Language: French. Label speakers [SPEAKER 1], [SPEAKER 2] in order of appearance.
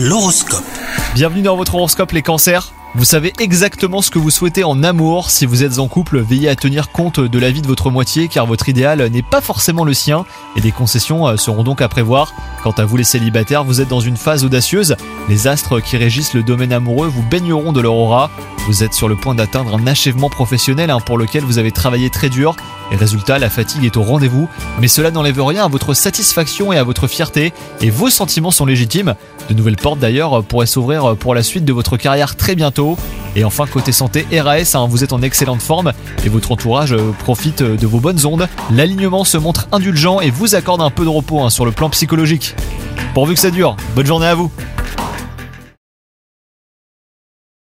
[SPEAKER 1] L'horoscope.
[SPEAKER 2] Bienvenue dans votre horoscope les cancers. Vous savez exactement ce que vous souhaitez en amour. Si vous êtes en couple, veillez à tenir compte de l'avis de votre moitié car votre idéal n'est pas forcément le sien et des concessions euh, seront donc à prévoir. Quant à vous les célibataires, vous êtes dans une phase audacieuse. Les astres qui régissent le domaine amoureux vous baigneront de leur aura. Vous êtes sur le point d'atteindre un achèvement professionnel hein, pour lequel vous avez travaillé très dur. Et résultat, la fatigue est au rendez-vous, mais cela n'enlève rien à votre satisfaction et à votre fierté, et vos sentiments sont légitimes. De nouvelles portes d'ailleurs pourraient s'ouvrir pour la suite de votre carrière très bientôt. Et enfin, côté santé, RAS, hein, vous êtes en excellente forme et votre entourage euh, profite de vos bonnes ondes. L'alignement se montre indulgent et vous accorde un peu de repos hein, sur le plan psychologique. Pourvu que ça dure, bonne journée à vous